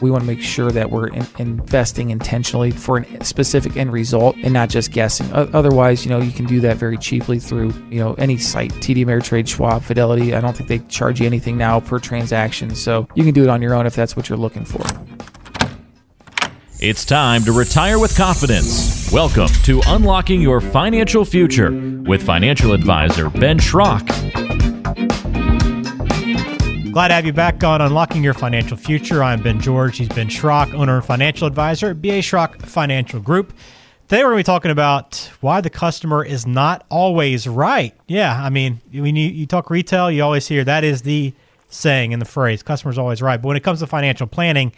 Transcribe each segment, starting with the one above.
We want to make sure that we're in, investing intentionally for a specific end result and not just guessing. Otherwise, you know, you can do that very cheaply through, you know, any site, TD Ameritrade, Schwab, Fidelity. I don't think they charge you anything now per transaction. So you can do it on your own if that's what you're looking for. It's time to retire with confidence. Welcome to Unlocking Your Financial Future with financial advisor Ben Schrock. Glad to have you back on Unlocking Your Financial Future. I'm Ben George. He's Ben Schrock, owner and financial advisor at BA Schrock Financial Group. Today we're going to be talking about why the customer is not always right. Yeah, I mean, when you, you talk retail, you always hear that is the saying and the phrase, customer's always right. But when it comes to financial planning,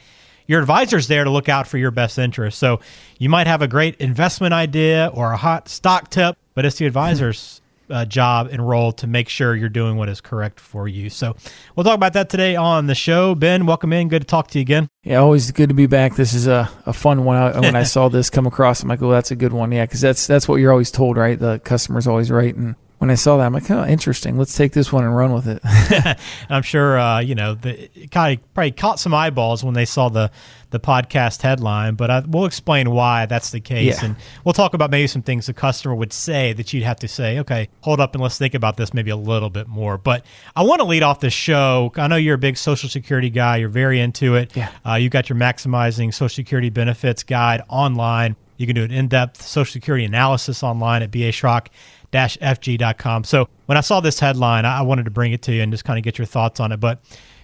your advisor's there to look out for your best interest. So you might have a great investment idea or a hot stock tip, but it's the advisor's uh, job and role to make sure you're doing what is correct for you. So we'll talk about that today on the show. Ben, welcome in. Good to talk to you again. Yeah, always good to be back. This is a, a fun one. I, when I saw this come across, I'm like, oh, that's a good one. Yeah, because that's that's what you're always told, right? The customer's always right, and when I saw that, I'm like, oh, interesting. Let's take this one and run with it. I'm sure, uh, you know, the, it probably caught some eyeballs when they saw the the podcast headline, but I, we'll explain why that's the case, yeah. and we'll talk about maybe some things the customer would say that you'd have to say, okay, hold up and let's think about this maybe a little bit more. But I want to lead off the show. I know you're a big Social Security guy; you're very into it. Yeah. Uh, you got your maximizing Social Security benefits guide online. You can do an in-depth Social Security analysis online at BA Schrock fg.com. So when I saw this headline, I wanted to bring it to you and just kind of get your thoughts on it. But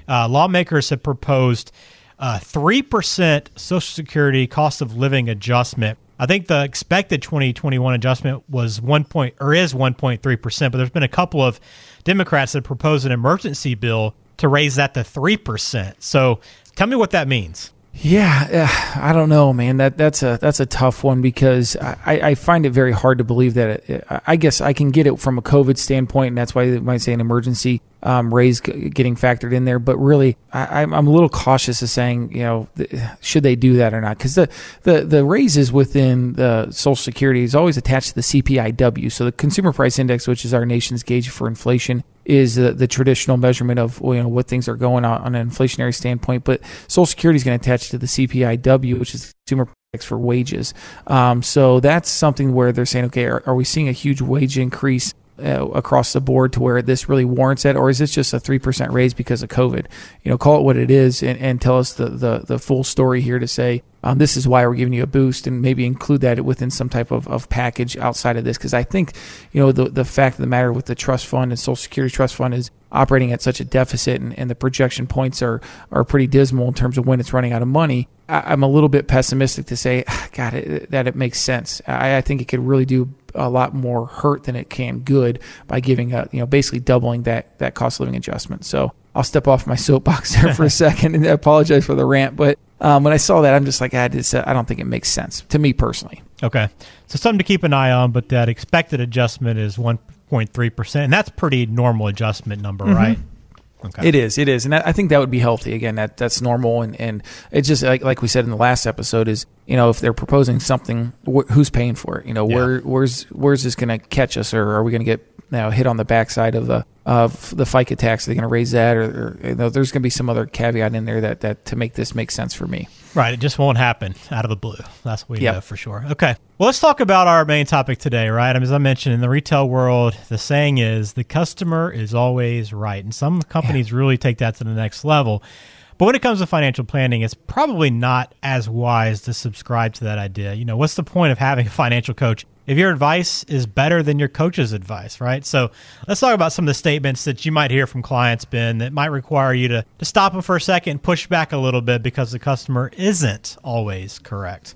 uh, lawmakers have proposed a 3% Social Security cost of living adjustment. I think the expected 2021 adjustment was 1 point or is 1.3%, but there's been a couple of Democrats that proposed an emergency bill to raise that to 3%. So tell me what that means. Yeah, I don't know, man. That that's a that's a tough one because I, I find it very hard to believe that. It, I guess I can get it from a COVID standpoint, and that's why they might say an emergency um, raise getting factored in there. But really, I, am a little cautious of saying, you know, should they do that or not? Because the, the the raises within the Social Security is always attached to the CPIW, so the Consumer Price Index, which is our nation's gauge for inflation is the, the traditional measurement of you know what things are going on on an inflationary standpoint. But Social Security is going to attach to the CPIW, which is consumer price for wages. Um, so that's something where they're saying, okay, are, are we seeing a huge wage increase? Uh, across the board to where this really warrants it, or is this just a three percent raise because of COVID? You know, call it what it is, and, and tell us the, the the full story here to say um, this is why we're giving you a boost, and maybe include that within some type of, of package outside of this. Because I think, you know, the the fact of the matter with the trust fund and Social Security trust fund is operating at such a deficit, and, and the projection points are are pretty dismal in terms of when it's running out of money. I, am a little bit pessimistic to say, God, it, that it makes sense. I, I think it could really do a lot more hurt than it can good by giving a you know basically doubling that that cost of living adjustment. So I'll step off my soapbox there for a second and I apologize for the rant, but um, when I saw that, I'm just like, I, just, I don't think it makes sense to me personally. Okay, so something to keep an eye on, but that expected adjustment is 1.3 percent, and that's pretty normal adjustment number, mm-hmm. right? Okay. It is, it is, and I think that would be healthy. Again, that that's normal, and and it's just like like we said in the last episode is you know if they're proposing something, wh- who's paying for it? You know, yeah. where where's where's this going to catch us, or are we going to get you know, hit on the backside of the of the FICA tax? Are they going to raise that, or, or you know, there's going to be some other caveat in there that that to make this make sense for me. Right, it just won't happen out of the blue. That's what we yep. know for sure. Okay, well, let's talk about our main topic today. Right, as I mentioned in the retail world, the saying is the customer is always right, and some companies yeah. really take that to the next level. But when it comes to financial planning, it's probably not as wise to subscribe to that idea. You know, what's the point of having a financial coach if your advice is better than your coach's advice, right? So let's talk about some of the statements that you might hear from clients, Ben, that might require you to, to stop them for a second and push back a little bit because the customer isn't always correct.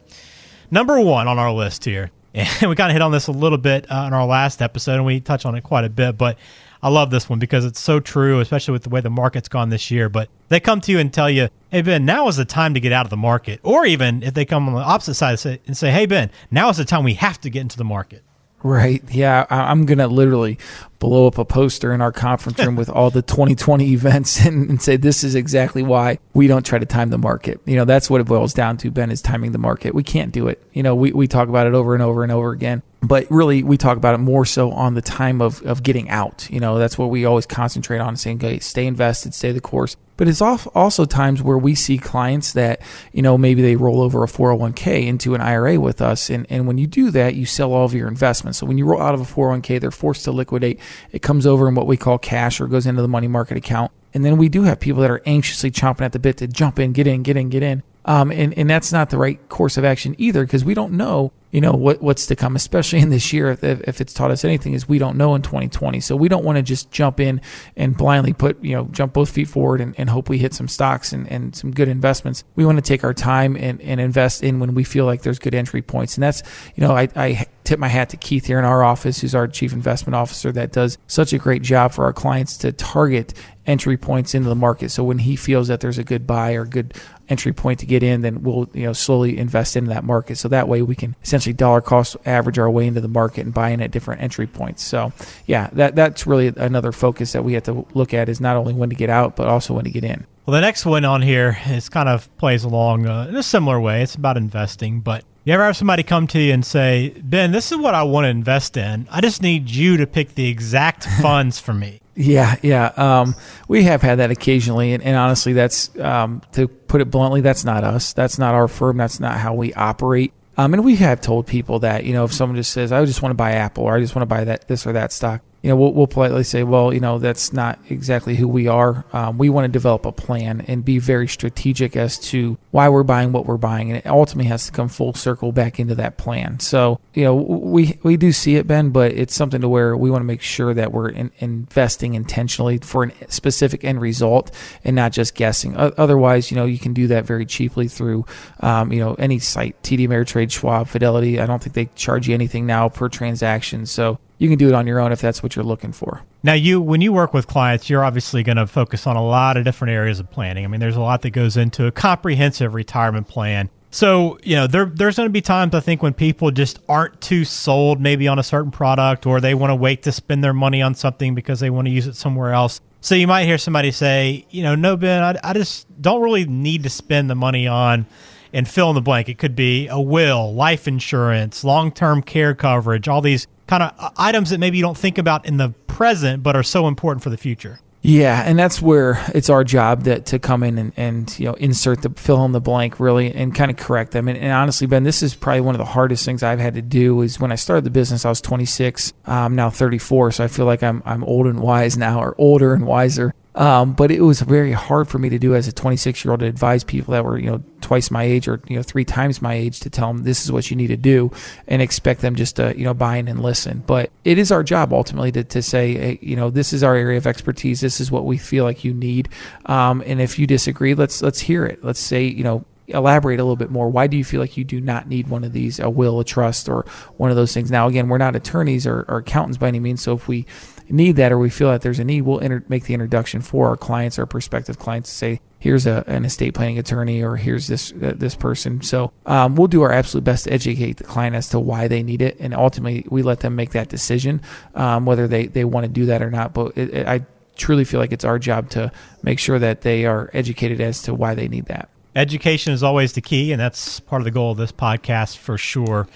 Number one on our list here, and we kind of hit on this a little bit uh, in our last episode, and we touched on it quite a bit, but I love this one because it's so true, especially with the way the market's gone this year. But they come to you and tell you, hey, Ben, now is the time to get out of the market. Or even if they come on the opposite side and say, hey, Ben, now is the time we have to get into the market. Right. Yeah. I'm going to literally blow up a poster in our conference room with all the 2020 events and, and, say, this is exactly why we don't try to time the market. You know, that's what it boils down to, Ben, is timing the market. We can't do it. You know, we, we talk about it over and over and over again. But really we talk about it more so on the time of, of getting out you know? That's what we always concentrate on saying okay stay invested stay the course. But it's also times where we see clients that you know maybe they roll over a 401k into an ira with us and, and when you do that you sell all of your investments. So when you roll out of a 401k they're forced to liquidate. It comes over in what we call cash or goes into the money market account. And then we do have people that are anxiously chomping at the bit to jump in get in get in get in um, and, and that's not the right course of action either because we don't know you know what what's to come, especially in this year. If, if it's taught us anything, is we don't know in 2020. So we don't want to just jump in and blindly put you know jump both feet forward and, and hope we hit some stocks and, and some good investments. We want to take our time and, and invest in when we feel like there's good entry points. And that's you know I, I tip my hat to Keith here in our office, who's our chief investment officer, that does such a great job for our clients to target entry points into the market. So when he feels that there's a good buy or good entry point to get in, then we'll you know slowly invest into that market. So that way we can essentially dollar cost average our way into the market and buy in at different entry points. So yeah, that that's really another focus that we have to look at is not only when to get out but also when to get in. Well, the next one on here is kind of plays along uh, in a similar way. It's about investing, but you ever have somebody come to you and say, Ben, this is what I want to invest in. I just need you to pick the exact funds for me. Yeah, yeah. Um, we have had that occasionally, and, and honestly, that's um, to put it bluntly, that's not us. That's not our firm. That's not how we operate. Um, and we have told people that you know if someone just says, "I just want to buy Apple," or "I just want to buy that this or that stock," you know, we'll, we'll politely say, well, you know, that's not exactly who we are. Um, we want to develop a plan and be very strategic as to why we're buying what we're buying, and it ultimately has to come full circle back into that plan. So, you know, we we do see it, Ben, but it's something to where we want to make sure that we're in, investing intentionally for a specific end result and not just guessing. Otherwise, you know, you can do that very cheaply through, um, you know, any site, TD Ameritrade, Schwab, Fidelity. I don't think they charge you anything now per transaction. So you can do it on your own if that's what you're looking for. Now, you when you work with clients, you're obviously going to focus on a lot of different areas of planning. I mean, there's a lot that goes into a comprehensive retirement plan. So, you know, there, there's going to be times I think when people just aren't too sold maybe on a certain product or they want to wait to spend their money on something because they want to use it somewhere else. So you might hear somebody say, you know, no, Ben, I, I just don't really need to spend the money on and fill in the blank. It could be a will, life insurance, long term care coverage, all these kind of uh, items that maybe you don't think about in the present but are so important for the future. Yeah, and that's where it's our job that to come in and, and you know insert the fill in the blank really and kind of correct them. And, and, honestly, Ben, this is probably one of the hardest things I've had to do. Is when I started the business, I was 26. I'm now 34, so I feel like I'm I'm old and wise now, or older and wiser. Um, but it was very hard for me to do as a 26 year old to advise people that were, you know, twice my age or, you know, three times my age to tell them this is what you need to do and expect them just to, you know, buy in and listen. But it is our job ultimately to, to say, hey, you know, this is our area of expertise. This is what we feel like you need. Um, and if you disagree, let's, let's hear it. Let's say, you know, elaborate a little bit more. Why do you feel like you do not need one of these, a will, a trust, or one of those things? Now, again, we're not attorneys or, or accountants by any means. So if we need that or we feel that there's a need, we'll make the introduction for our clients or prospective clients to say, here's a, an estate planning attorney or here's this uh, this person. So um, we'll do our absolute best to educate the client as to why they need it, and ultimately we let them make that decision um, whether they they want to do that or not. But it, it, I truly feel like it's our job to make sure that they are educated as to why they need that. Education is always the key, and that's part of the goal of this podcast for sure.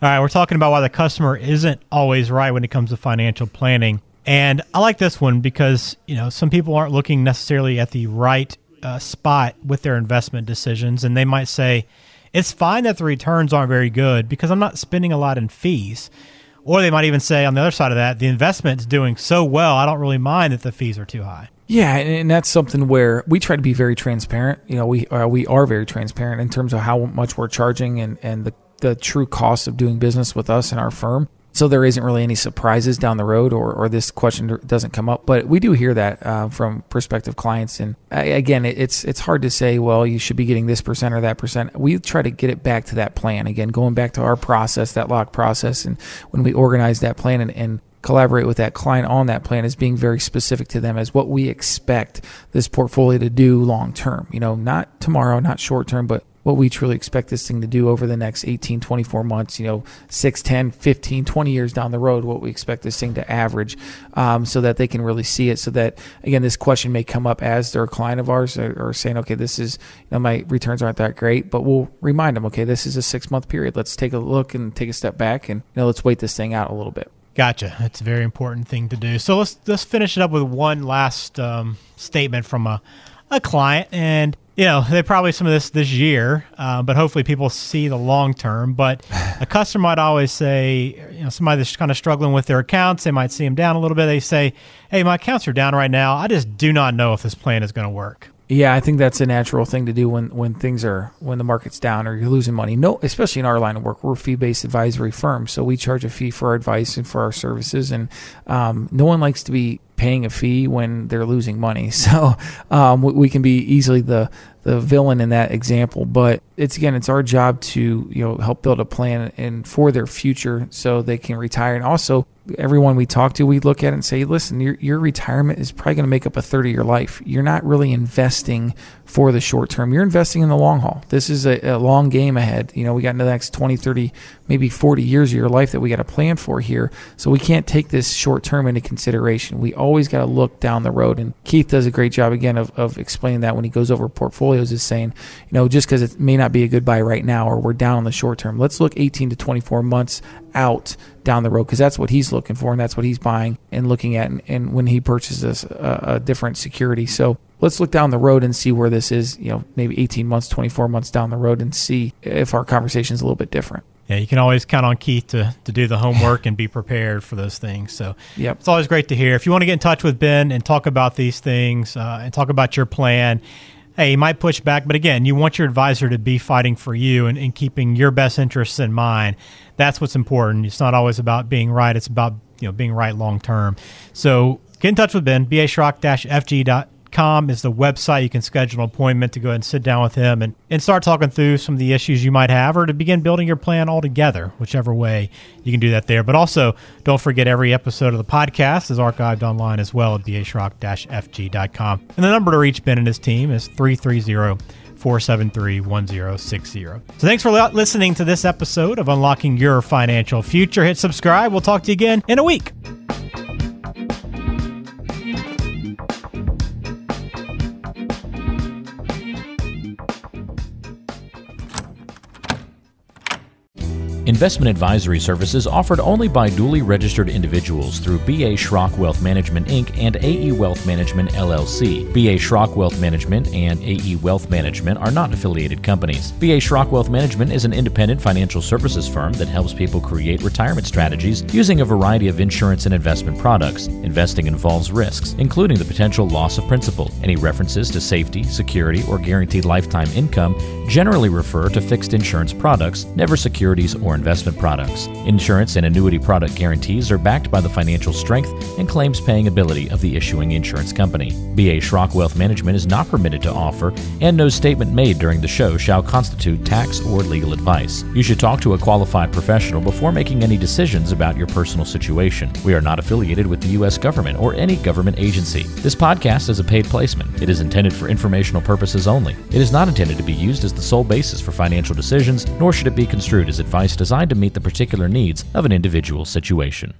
All right, we're talking about why the customer isn't always right when it comes to financial planning. And I like this one because, you know, some people aren't looking necessarily at the right uh, spot with their investment decisions. And they might say, it's fine that the returns aren't very good because I'm not spending a lot in fees. Or they might even say on the other side of that, the investment is doing so well, I don't really mind that the fees are too high. Yeah, and that's something where we try to be very transparent. You know, we uh, we are very transparent in terms of how much we're charging and, and the the true cost of doing business with us and our firm so there isn't really any surprises down the road or, or this question doesn't come up but we do hear that uh, from prospective clients. And again it's it's hard to say well you should be getting this percent or that percent. We try to get it back to that plan. Again going back to our process that lock process and when we organize that plan and, and collaborate with that client on that plan is being very specific to them as what we expect this portfolio to do long term. You know, not tomorrow, not short term, but what we truly expect this thing to do over the next 18, 24 months, you know, 6, 10, 15, 20 years down the road, what we expect this thing to average um, so that they can really see it. So that, again, this question may come up as they're a client of ours or, or saying, okay, this is, you know, my returns aren't that great, but we'll remind them, okay, this is a six month period. Let's take a look and take a step back and, you know, let's wait this thing out a little bit. Gotcha. That's a very important thing to do. So let's let's finish it up with one last um, statement from a, a client, and you know they probably some of this this year, uh, but hopefully people see the long term. But a customer might always say, you know, somebody that's kind of struggling with their accounts, they might see them down a little bit. They say, "Hey, my accounts are down right now. I just do not know if this plan is going to work." Yeah, I think that's a natural thing to do when, when things are when the market's down or you're losing money. No, especially in our line of work, we're a fee based advisory firm, so we charge a fee for our advice and for our services, and um, no one likes to be paying a fee when they're losing money. So um, we can be easily the the villain in that example. But it's again, it's our job to you know help build a plan and for their future so they can retire. And also, everyone we talk to, we look at it and say, listen, your your retirement is probably going to make up a third of your life. You're not really investing for the short term. You're investing in the long haul. This is a, a long game ahead. You know, we got into the next 20, 30, maybe 40 years of your life that we got to plan for here. So we can't take this short term into consideration. We always got to look down the road. And Keith does a great job again of, of explaining that when he goes over portfolios is saying, you know, just because it may not be a good buy right now or we're down in the short term, let's look 18 to 24 months out down the road because that's what he's looking for and that's what he's buying and looking at and, and when he purchases a, a different security. So let's look down the road and see where this is, you know, maybe 18 months, 24 months down the road and see if our conversation is a little bit different. Yeah, you can always count on Keith to, to do the homework and be prepared for those things. So yep. it's always great to hear. If you want to get in touch with Ben and talk about these things uh, and talk about your plan, hey, you might push back, but again, you want your advisor to be fighting for you and, and keeping your best interests in mind. That's what's important. It's not always about being right; it's about you know being right long term. So get in touch with Ben. fg is the website. You can schedule an appointment to go and sit down with him and, and start talking through some of the issues you might have or to begin building your plan all together, whichever way you can do that there. But also, don't forget every episode of the podcast is archived online as well at baschrock-fg.com. And the number to reach Ben and his team is 330 473 1060. So thanks for listening to this episode of Unlocking Your Financial Future. Hit subscribe. We'll talk to you again in a week. Investment advisory services offered only by duly registered individuals through B.A. Schrock Wealth Management Inc. and A.E. Wealth Management LLC. B.A. Schrock Wealth Management and A.E. Wealth Management are not affiliated companies. B.A. Schrock Wealth Management is an independent financial services firm that helps people create retirement strategies using a variety of insurance and investment products. Investing involves risks, including the potential loss of principal. Any references to safety, security, or guaranteed lifetime income generally refer to fixed insurance products, never securities or investment products. Insurance and annuity product guarantees are backed by the financial strength and claims paying ability of the issuing insurance company. BA Schrock Wealth Management is not permitted to offer, and no statement made during the show shall constitute tax or legal advice. You should talk to a qualified professional before making any decisions about your personal situation. We are not affiliated with the U.S. government or any government agency. This podcast is a paid placement. It is intended for informational purposes only. It is not intended to be used as the sole basis for financial decisions, nor should it be construed as advice designed to meet the particular needs of an individual situation.